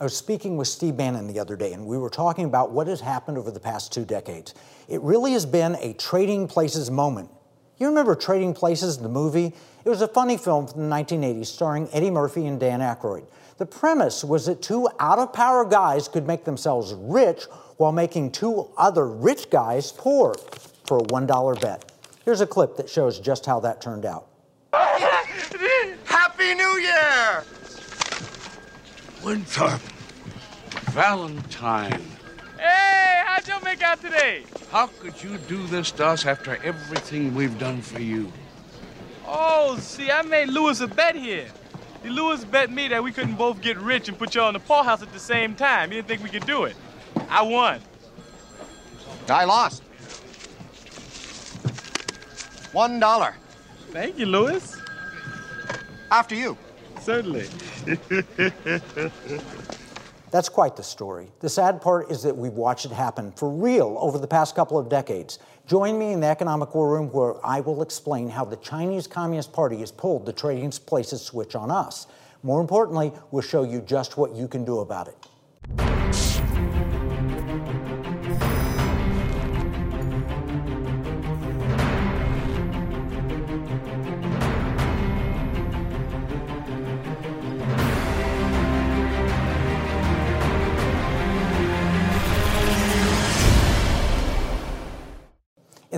I was speaking with Steve Bannon the other day, and we were talking about what has happened over the past two decades. It really has been a trading places moment. You remember Trading Places, the movie? It was a funny film from the 1980s starring Eddie Murphy and Dan Aykroyd. The premise was that two out of power guys could make themselves rich while making two other rich guys poor for a $1 bet. Here's a clip that shows just how that turned out. Happy New Year! Winthorpe. Valentine. Hey, how'd you make out today? How could you do this to us after everything we've done for you? Oh, see, I made Louis a bet here. Louis bet me that we couldn't both get rich and put you on the poorhouse at the same time. He didn't think we could do it. I won. I lost. One dollar. Thank you, Louis. After you. Certainly. That's quite the story. The sad part is that we've watched it happen for real over the past couple of decades. Join me in the Economic War Room where I will explain how the Chinese Communist Party has pulled the trading places switch on us. More importantly, we'll show you just what you can do about it.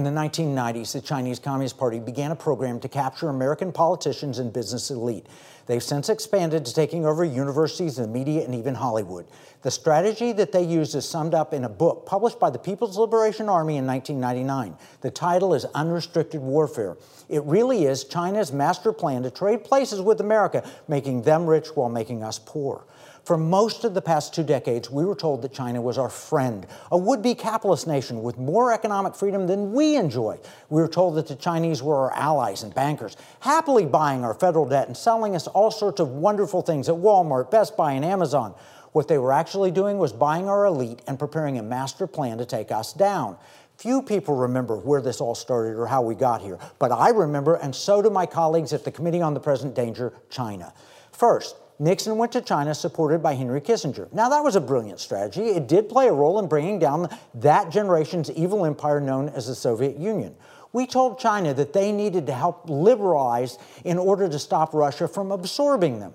In the 1990s, the Chinese Communist Party began a program to capture American politicians and business elite. They've since expanded to taking over universities, the media, and even Hollywood. The strategy that they used is summed up in a book published by the People's Liberation Army in 1999. The title is Unrestricted Warfare. It really is China's master plan to trade places with America, making them rich while making us poor. For most of the past two decades, we were told that China was our friend, a would be capitalist nation with more economic freedom than we enjoy. We were told that the Chinese were our allies and bankers, happily buying our federal debt and selling us all sorts of wonderful things at Walmart, Best Buy, and Amazon. What they were actually doing was buying our elite and preparing a master plan to take us down. Few people remember where this all started or how we got here, but I remember, and so do my colleagues at the Committee on the Present Danger, China. First, Nixon went to China supported by Henry Kissinger. Now, that was a brilliant strategy. It did play a role in bringing down that generation's evil empire known as the Soviet Union. We told China that they needed to help liberalize in order to stop Russia from absorbing them.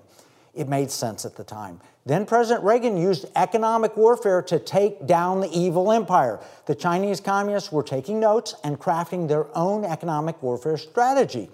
It made sense at the time. Then President Reagan used economic warfare to take down the evil empire. The Chinese communists were taking notes and crafting their own economic warfare strategy.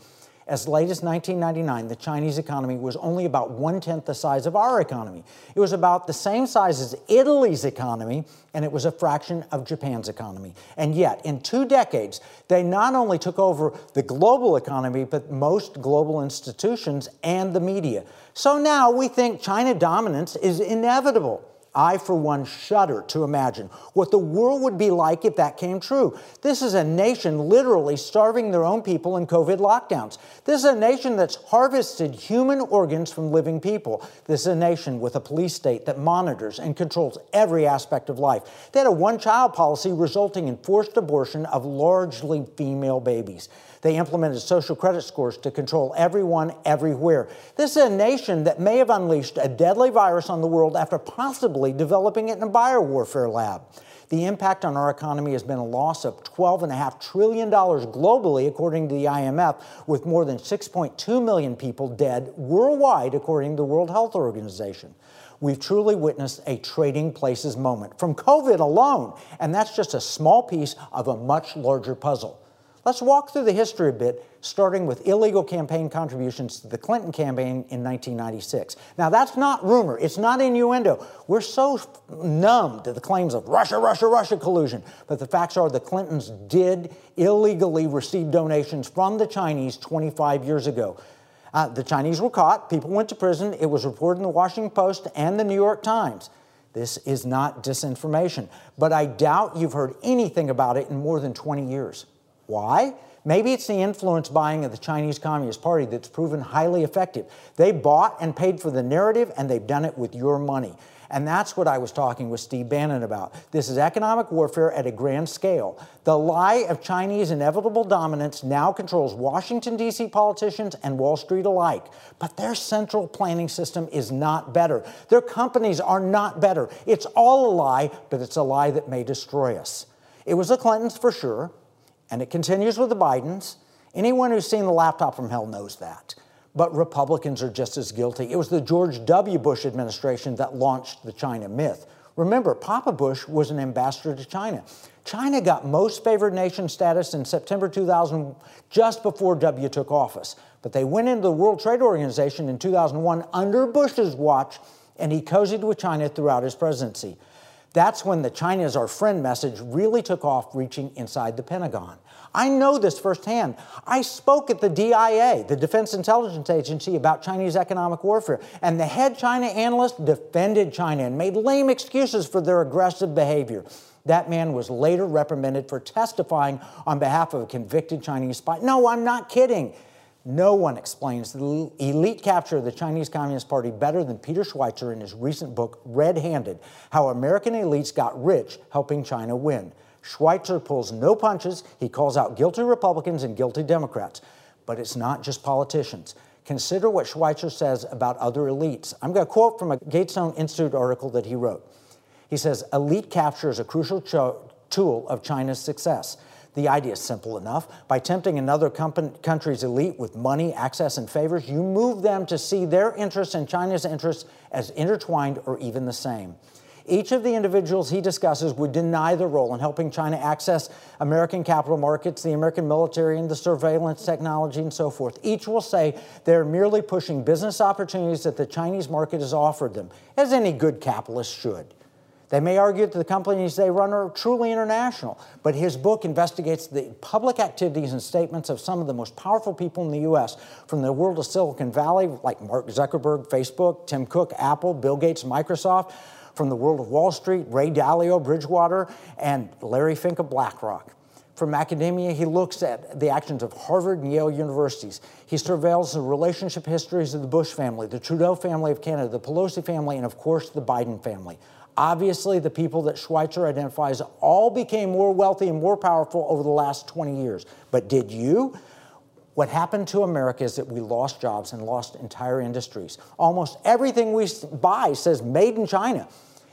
As late as 1999, the Chinese economy was only about one tenth the size of our economy. It was about the same size as Italy's economy, and it was a fraction of Japan's economy. And yet, in two decades, they not only took over the global economy, but most global institutions and the media. So now we think China dominance is inevitable. I, for one, shudder to imagine what the world would be like if that came true. This is a nation literally starving their own people in COVID lockdowns. This is a nation that's harvested human organs from living people. This is a nation with a police state that monitors and controls every aspect of life. They had a one child policy resulting in forced abortion of largely female babies. They implemented social credit scores to control everyone everywhere. This is a nation that may have unleashed a deadly virus on the world after possibly developing it in a biowarfare lab. The impact on our economy has been a loss of $12.5 trillion globally, according to the IMF, with more than 6.2 million people dead worldwide, according to the World Health Organization. We've truly witnessed a trading places moment from COVID alone, and that's just a small piece of a much larger puzzle. Let's walk through the history a bit, starting with illegal campaign contributions to the Clinton campaign in 1996. Now, that's not rumor, it's not innuendo. We're so numb to the claims of Russia, Russia, Russia collusion, but the facts are the Clintons did illegally receive donations from the Chinese 25 years ago. Uh, the Chinese were caught, people went to prison, it was reported in the Washington Post and the New York Times. This is not disinformation, but I doubt you've heard anything about it in more than 20 years. Why? Maybe it's the influence buying of the Chinese Communist Party that's proven highly effective. They bought and paid for the narrative, and they've done it with your money. And that's what I was talking with Steve Bannon about. This is economic warfare at a grand scale. The lie of Chinese inevitable dominance now controls Washington, D.C. politicians and Wall Street alike. But their central planning system is not better. Their companies are not better. It's all a lie, but it's a lie that may destroy us. It was the Clintons for sure, and it continues with the Bidens. Anyone who's seen the laptop from hell knows that but Republicans are just as guilty. It was the George W. Bush administration that launched the China myth. Remember, Papa Bush was an ambassador to China. China got most favored nation status in September 2000, just before W took office. But they went into the World Trade Organization in 2001 under Bush's watch, and he cozied with China throughout his presidency. That's when the China is our friend message really took off, reaching inside the Pentagon. I know this firsthand. I spoke at the DIA, the Defense Intelligence Agency, about Chinese economic warfare, and the head China analyst defended China and made lame excuses for their aggressive behavior. That man was later reprimanded for testifying on behalf of a convicted Chinese spy. No, I'm not kidding. No one explains the elite capture of the Chinese Communist Party better than Peter Schweizer in his recent book, Red Handed How American Elites Got Rich Helping China Win. Schweizer pulls no punches. He calls out guilty Republicans and guilty Democrats. But it's not just politicians. Consider what Schweizer says about other elites. I'm going to quote from a Gatestone Institute article that he wrote. He says, Elite capture is a crucial tool of China's success. The idea is simple enough. By tempting another country's elite with money, access, and favors, you move them to see their interests and China's interests as intertwined or even the same. Each of the individuals he discusses would deny the role in helping China access American capital markets, the American military, and the surveillance technology, and so forth. Each will say they're merely pushing business opportunities that the Chinese market has offered them, as any good capitalist should. They may argue that the companies they run are truly international, but his book investigates the public activities and statements of some of the most powerful people in the U.S., from the world of Silicon Valley, like Mark Zuckerberg, Facebook, Tim Cook, Apple, Bill Gates, Microsoft, from the world of Wall Street, Ray Dalio, Bridgewater, and Larry Fink of BlackRock. From academia, he looks at the actions of Harvard and Yale universities. He surveils the relationship histories of the Bush family, the Trudeau family of Canada, the Pelosi family, and of course, the Biden family. Obviously, the people that Schweizer identifies all became more wealthy and more powerful over the last 20 years. But did you? What happened to America is that we lost jobs and lost entire industries. Almost everything we buy says made in China.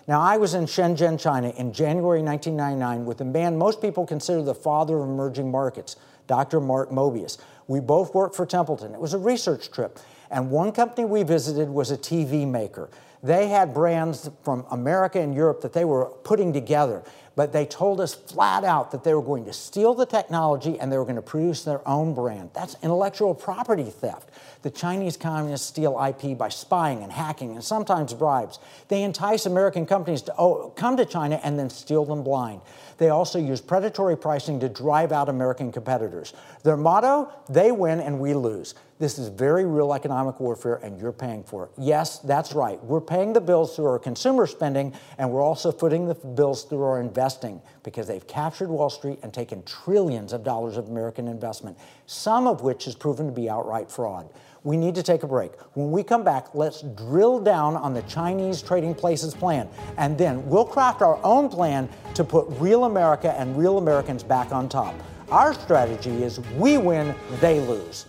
Now, I was in Shenzhen, China in January 1999 with a man most people consider the father of emerging markets, Dr. Mark Mobius. We both worked for Templeton. It was a research trip. And one company we visited was a TV maker. They had brands from America and Europe that they were putting together but they told us flat out that they were going to steal the technology and they were going to produce their own brand. That's intellectual property theft. The Chinese communists steal IP by spying and hacking and sometimes bribes. They entice American companies to oh, come to China and then steal them blind. They also use predatory pricing to drive out American competitors. Their motto they win and we lose. This is very real economic warfare, and you're paying for it. Yes, that's right. We're paying the bills through our consumer spending, and we're also footing the bills through our investing because they've captured Wall Street and taken trillions of dollars of American investment, some of which has proven to be outright fraud. We need to take a break. When we come back, let's drill down on the Chinese Trading Places plan, and then we'll craft our own plan to put real America and real Americans back on top. Our strategy is we win, they lose.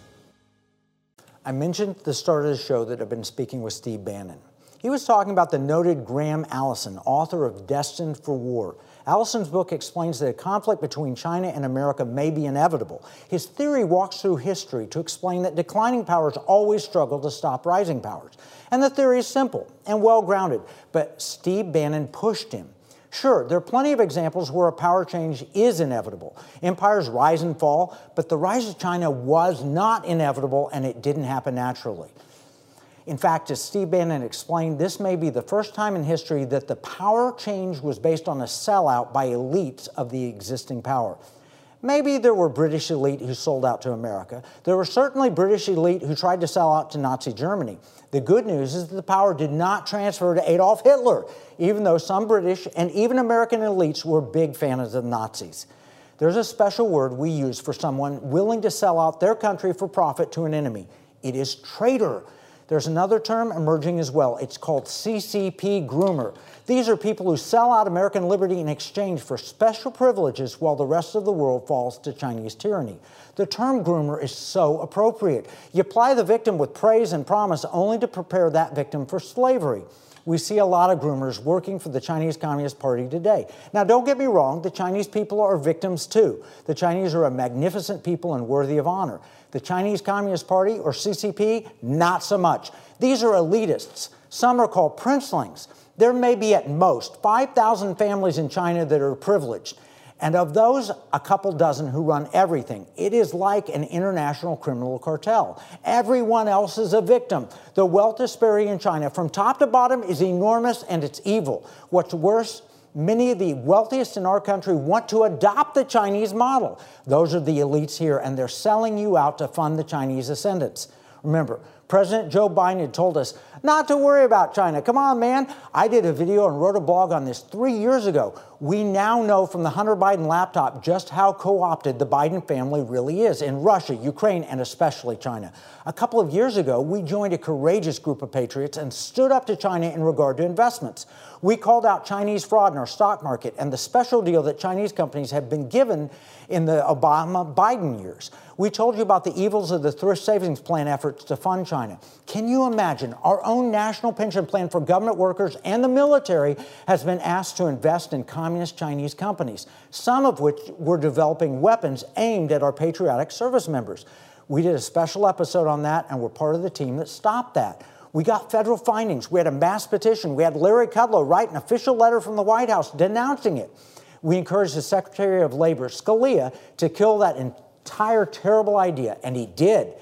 I mentioned at the start of the show that I've been speaking with Steve Bannon. He was talking about the noted Graham Allison, author of Destined for War. Allison's book explains that a conflict between China and America may be inevitable. His theory walks through history to explain that declining powers always struggle to stop rising powers. And the theory is simple and well grounded, but Steve Bannon pushed him. Sure, there are plenty of examples where a power change is inevitable. Empires rise and fall, but the rise of China was not inevitable and it didn't happen naturally. In fact, as Steve Bannon explained, this may be the first time in history that the power change was based on a sellout by elites of the existing power. Maybe there were British elite who sold out to America. There were certainly British elite who tried to sell out to Nazi Germany. The good news is that the power did not transfer to Adolf Hitler, even though some British and even American elites were big fans of the Nazis. there's a special word we use for someone willing to sell out their country for profit to an enemy. It is traitor. There's another term emerging as well. It's called CCP groomer. These are people who sell out American liberty in exchange for special privileges while the rest of the world falls to Chinese tyranny. The term groomer is so appropriate. You ply the victim with praise and promise only to prepare that victim for slavery. We see a lot of groomers working for the Chinese Communist Party today. Now, don't get me wrong, the Chinese people are victims too. The Chinese are a magnificent people and worthy of honor. The Chinese Communist Party, or CCP, not so much. These are elitists. Some are called princelings. There may be at most 5,000 families in China that are privileged. And of those, a couple dozen who run everything. It is like an international criminal cartel. Everyone else is a victim. The wealth disparity in China, from top to bottom, is enormous and it's evil. What's worse, many of the wealthiest in our country want to adopt the Chinese model. Those are the elites here, and they're selling you out to fund the Chinese ascendance. Remember, President Joe Biden had told us not to worry about China. Come on, man. I did a video and wrote a blog on this three years ago. We now know from the Hunter Biden laptop just how co opted the Biden family really is in Russia, Ukraine, and especially China. A couple of years ago, we joined a courageous group of patriots and stood up to China in regard to investments. We called out Chinese fraud in our stock market and the special deal that Chinese companies have been given in the Obama Biden years. We told you about the evils of the thrift savings plan efforts to fund China. Can you imagine our own national pension plan for government workers and the military has been asked to invest in communist Chinese companies, some of which were developing weapons aimed at our patriotic service members. We did a special episode on that, and we're part of the team that stopped that. We got federal findings. We had a mass petition. We had Larry Kudlow write an official letter from the White House denouncing it. We encouraged the Secretary of Labor, Scalia, to kill that entire terrible idea, and he did.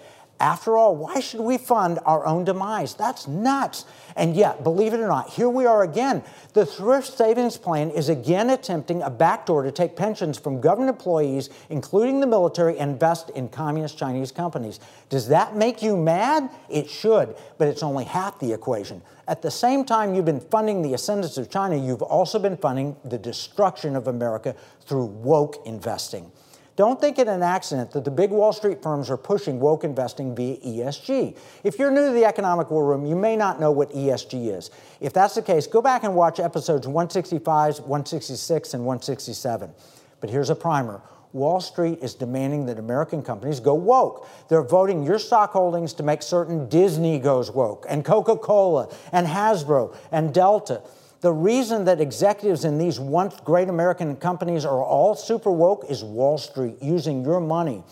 After all, why should we fund our own demise? That's nuts. And yet, believe it or not, here we are again. The thrift savings plan is again attempting a backdoor to take pensions from government employees, including the military, and invest in communist Chinese companies. Does that make you mad? It should, but it's only half the equation. At the same time you've been funding the ascendance of China, you've also been funding the destruction of America through woke investing. Don't think it an accident that the big Wall Street firms are pushing woke investing via ESG. If you're new to the Economic War Room, you may not know what ESG is. If that's the case, go back and watch episodes 165, 166, and 167. But here's a primer. Wall Street is demanding that American companies go woke. They're voting your stock holdings to make certain Disney goes woke, and Coca Cola, and Hasbro, and Delta. The reason that executives in these once great American companies are all super woke is Wall Street using your money.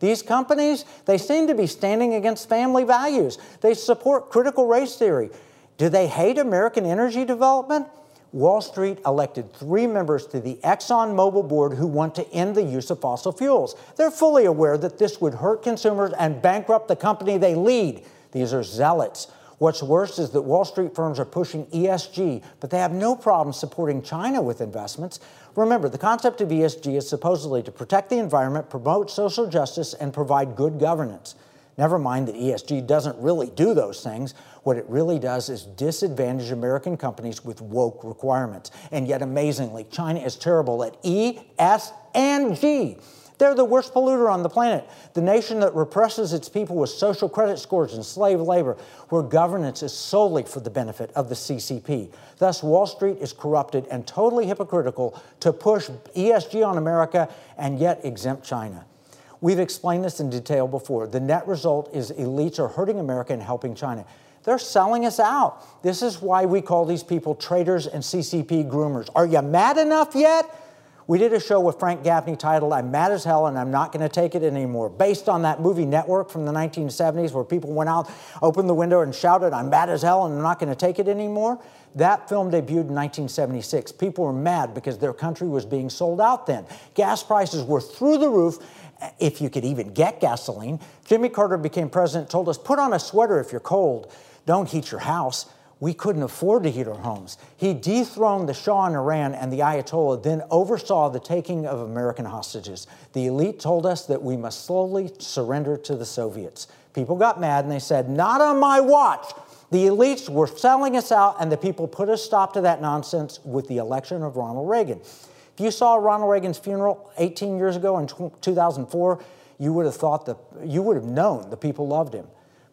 These companies, they seem to be standing against family values. They support critical race theory. Do they hate American energy development? Wall Street elected three members to the ExxonMobil board who want to end the use of fossil fuels. They're fully aware that this would hurt consumers and bankrupt the company they lead. These are zealots. What's worse is that Wall Street firms are pushing ESG, but they have no problem supporting China with investments. Remember, the concept of ESG is supposedly to protect the environment, promote social justice, and provide good governance. Never mind that ESG doesn't really do those things. What it really does is disadvantage American companies with woke requirements. And yet, amazingly, China is terrible at E, S, and G. They're the worst polluter on the planet. The nation that represses its people with social credit scores and slave labor, where governance is solely for the benefit of the CCP. Thus, Wall Street is corrupted and totally hypocritical to push ESG on America and yet exempt China. We've explained this in detail before. The net result is elites are hurting America and helping China. They're selling us out. This is why we call these people traitors and CCP groomers. Are you mad enough yet? We did a show with Frank Gaffney titled I'm Mad as Hell and I'm Not Going to Take It Anymore, based on that movie Network from the 1970s where people went out, opened the window, and shouted, I'm mad as hell and I'm not going to take it anymore. That film debuted in 1976. People were mad because their country was being sold out then. Gas prices were through the roof if you could even get gasoline. Jimmy Carter became president, told us, put on a sweater if you're cold. Don't heat your house we couldn't afford to heat our homes. He dethroned the Shah in Iran, and the Ayatollah then oversaw the taking of American hostages. The elite told us that we must slowly surrender to the Soviets. People got mad and they said, Not on my watch. The elites were selling us out, and the people put a stop to that nonsense with the election of Ronald Reagan. If you saw Ronald Reagan's funeral 18 years ago in 2004, you would have thought that you would have known the people loved him.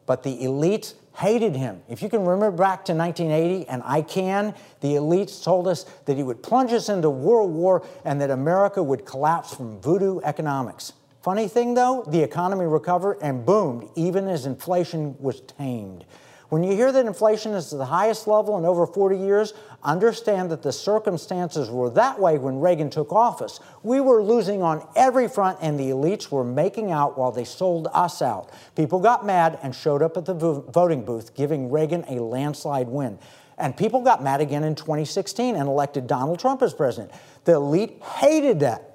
But the elites hated him. If you can remember back to 1980, and I can, the elites told us that he would plunge us into World War and that America would collapse from voodoo economics. Funny thing though, the economy recovered and boomed even as inflation was tamed. When you hear that inflation is at the highest level in over 40 years, understand that the circumstances were that way when Reagan took office. We were losing on every front, and the elites were making out while they sold us out. People got mad and showed up at the voting booth, giving Reagan a landslide win. And people got mad again in 2016 and elected Donald Trump as president. The elite hated that.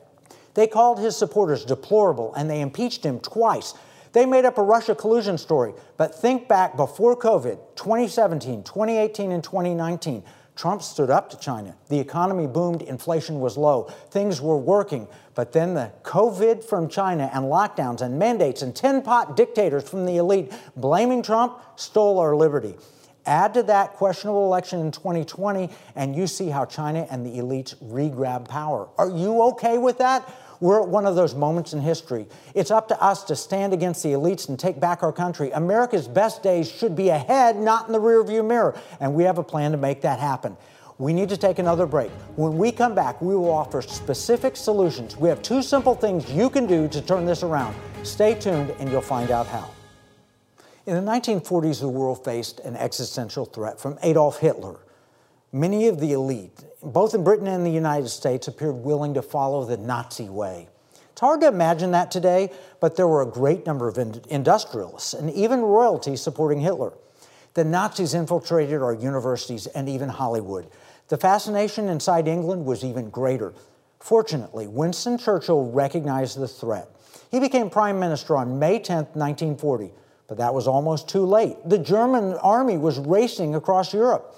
They called his supporters deplorable and they impeached him twice. They made up a Russia collusion story, but think back before COVID, 2017, 2018, and 2019. Trump stood up to China. The economy boomed, inflation was low, things were working. But then the COVID from China and lockdowns and mandates and tin pot dictators from the elite blaming Trump stole our liberty. Add to that questionable election in 2020, and you see how China and the elites re grab power. Are you okay with that? We're at one of those moments in history. It's up to us to stand against the elites and take back our country. America's best days should be ahead, not in the rearview mirror. And we have a plan to make that happen. We need to take another break. When we come back, we will offer specific solutions. We have two simple things you can do to turn this around. Stay tuned and you'll find out how. In the 1940s, the world faced an existential threat from Adolf Hitler. Many of the elite, both in Britain and the United States, appeared willing to follow the Nazi way. It's hard to imagine that today, but there were a great number of industrialists and even royalty supporting Hitler. The Nazis infiltrated our universities and even Hollywood. The fascination inside England was even greater. Fortunately, Winston Churchill recognized the threat. He became prime minister on May 10, 1940, but that was almost too late. The German army was racing across Europe.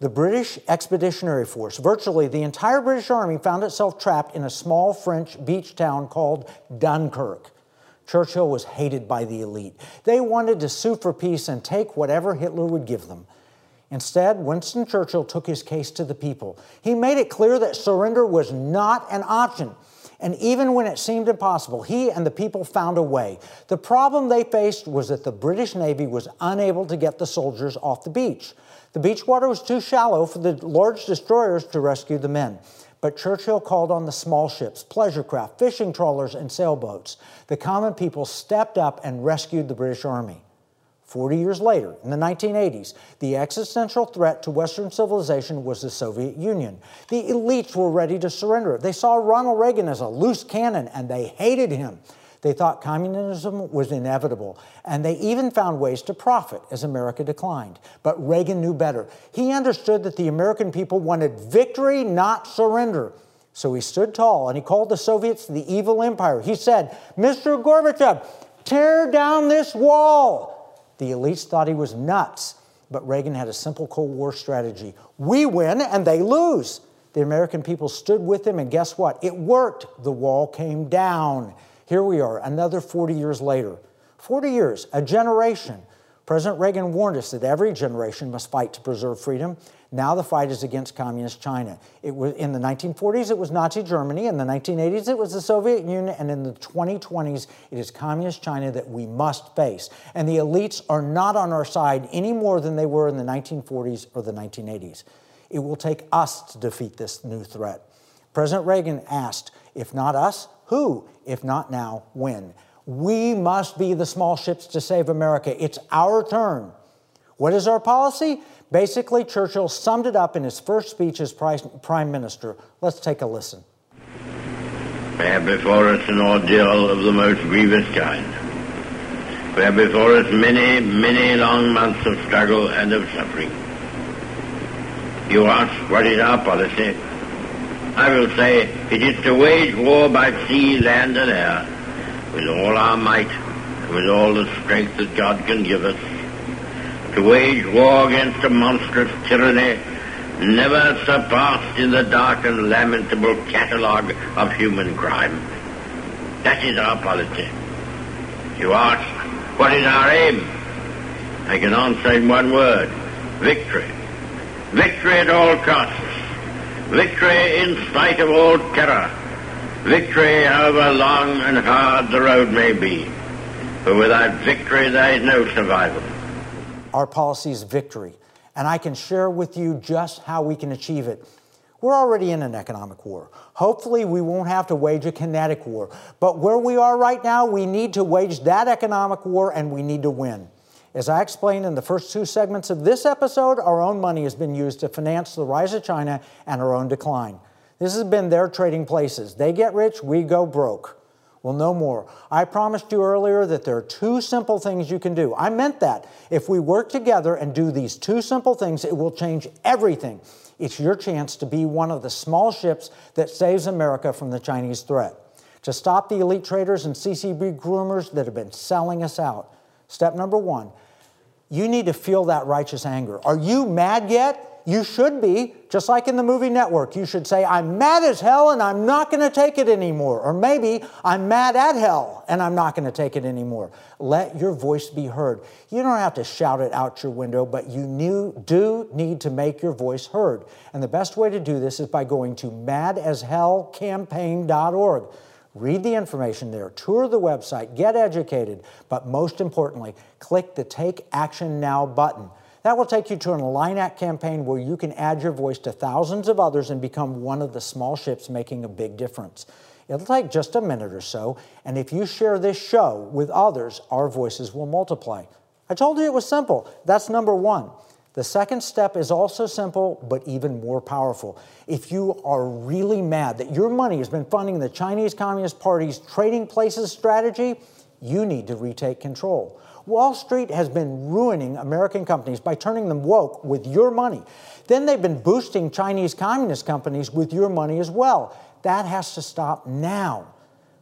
The British Expeditionary Force, virtually the entire British Army, found itself trapped in a small French beach town called Dunkirk. Churchill was hated by the elite. They wanted to sue for peace and take whatever Hitler would give them. Instead, Winston Churchill took his case to the people. He made it clear that surrender was not an option. And even when it seemed impossible, he and the people found a way. The problem they faced was that the British Navy was unable to get the soldiers off the beach. The beach water was too shallow for the large destroyers to rescue the men. But Churchill called on the small ships, pleasure craft, fishing trawlers, and sailboats. The common people stepped up and rescued the British Army. Forty years later, in the 1980s, the existential threat to Western civilization was the Soviet Union. The elites were ready to surrender. They saw Ronald Reagan as a loose cannon and they hated him. They thought communism was inevitable, and they even found ways to profit as America declined. But Reagan knew better. He understood that the American people wanted victory, not surrender. So he stood tall and he called the Soviets the evil empire. He said, Mr. Gorbachev, tear down this wall. The elites thought he was nuts, but Reagan had a simple Cold War strategy we win and they lose. The American people stood with him, and guess what? It worked. The wall came down. Here we are, another 40 years later. 40 years, a generation. President Reagan warned us that every generation must fight to preserve freedom. Now the fight is against communist China. It was in the 1940s it was Nazi Germany, in the 1980s it was the Soviet Union, and in the 2020s it is communist China that we must face. And the elites are not on our side any more than they were in the 1940s or the 1980s. It will take us to defeat this new threat. President Reagan asked, if not us, who? If not now, when? We must be the small ships to save America. It's our turn. What is our policy? Basically, Churchill summed it up in his first speech as Prime Minister. Let's take a listen. We have before us an ordeal of the most grievous kind. We have before us many, many long months of struggle and of suffering. You ask, what is our policy? I will say, it is to wage war by sea, land, and air, with all our might, and with all the strength that God can give us, to wage war against a monstrous tyranny never surpassed in the dark and lamentable catalogue of human crime. That is our policy. You ask, what is our aim? I can answer in one word, victory. Victory at all costs Victory in spite of all terror. Victory, however long and hard the road may be. For without victory, there is no survival. Our policy is victory, and I can share with you just how we can achieve it. We're already in an economic war. Hopefully, we won't have to wage a kinetic war. But where we are right now, we need to wage that economic war and we need to win. As I explained in the first two segments of this episode, our own money has been used to finance the rise of China and our own decline. This has been their trading places. They get rich, we go broke. Well, no more. I promised you earlier that there are two simple things you can do. I meant that. If we work together and do these two simple things, it will change everything. It's your chance to be one of the small ships that saves America from the Chinese threat. To stop the elite traders and CCP groomers that have been selling us out. Step number one, you need to feel that righteous anger. Are you mad yet? You should be, just like in the movie network. You should say, I'm mad as hell and I'm not going to take it anymore. Or maybe, I'm mad at hell and I'm not going to take it anymore. Let your voice be heard. You don't have to shout it out your window, but you knew, do need to make your voice heard. And the best way to do this is by going to madashellcampaign.org. Read the information there, tour the website, get educated, but most importantly, click the Take Action Now button. That will take you to an Align Act campaign where you can add your voice to thousands of others and become one of the small ships making a big difference. It'll take just a minute or so, and if you share this show with others, our voices will multiply. I told you it was simple. That's number one. The second step is also simple, but even more powerful. If you are really mad that your money has been funding the Chinese Communist Party's trading places strategy, you need to retake control. Wall Street has been ruining American companies by turning them woke with your money. Then they've been boosting Chinese communist companies with your money as well. That has to stop now.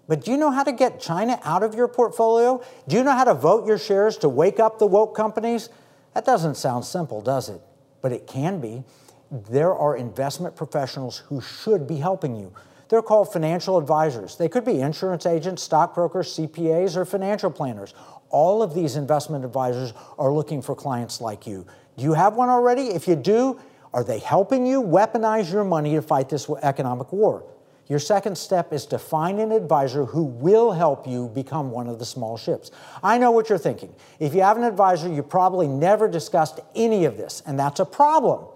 But do you know how to get China out of your portfolio? Do you know how to vote your shares to wake up the woke companies? That doesn't sound simple, does it? But it can be. There are investment professionals who should be helping you. They're called financial advisors. They could be insurance agents, stockbrokers, CPAs, or financial planners. All of these investment advisors are looking for clients like you. Do you have one already? If you do, are they helping you weaponize your money to fight this economic war? Your second step is to find an advisor who will help you become one of the small ships. I know what you're thinking. If you have an advisor, you probably never discussed any of this, and that's a problem.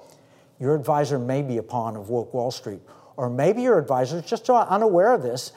Your advisor may be a pawn of woke Wall Street or maybe your advisor is just unaware of this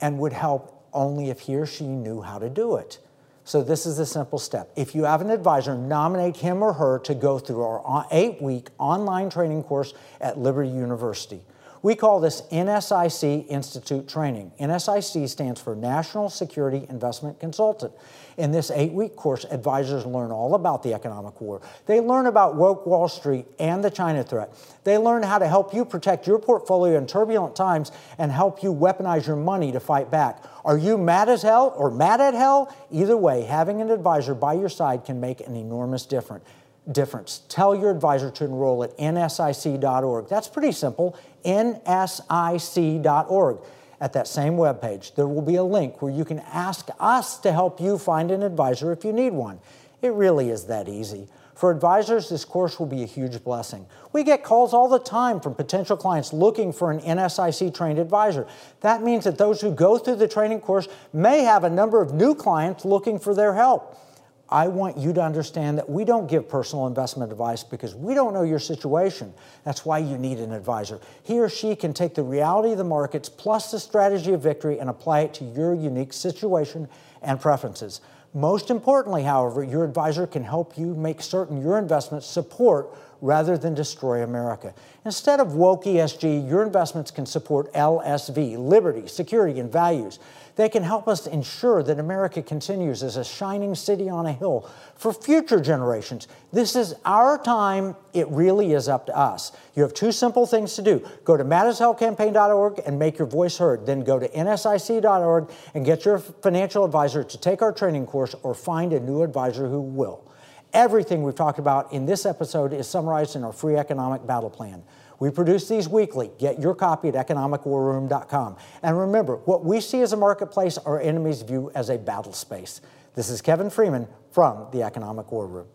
and would help only if he or she knew how to do it. So, this is a simple step. If you have an advisor, nominate him or her to go through our eight week online training course at Liberty University. We call this NSIC Institute Training. NSIC stands for National Security Investment Consultant. In this eight week course, advisors learn all about the economic war. They learn about woke Wall Street and the China threat. They learn how to help you protect your portfolio in turbulent times and help you weaponize your money to fight back. Are you mad as hell or mad at hell? Either way, having an advisor by your side can make an enormous difference difference. Tell your advisor to enroll at nsic.org. That's pretty simple, nsic.org. At that same webpage, there will be a link where you can ask us to help you find an advisor if you need one. It really is that easy. For advisors, this course will be a huge blessing. We get calls all the time from potential clients looking for an NSIC trained advisor. That means that those who go through the training course may have a number of new clients looking for their help. I want you to understand that we don't give personal investment advice because we don't know your situation. That's why you need an advisor. He or she can take the reality of the markets plus the strategy of victory and apply it to your unique situation and preferences. Most importantly, however, your advisor can help you make certain your investments support rather than destroy America. Instead of woke ESG, your investments can support LSV, liberty, security, and values. They can help us ensure that America continues as a shining city on a hill for future generations. This is our time. It really is up to us. You have two simple things to do. Go to madashellcampaign.org and make your voice heard. Then go to nsic.org and get your financial advisor to take our training course or find a new advisor who will. Everything we've talked about in this episode is summarized in our free economic battle plan. We produce these weekly. Get your copy at economicwarroom.com. And remember, what we see as a marketplace, our enemies view as a battle space. This is Kevin Freeman from the Economic War Room.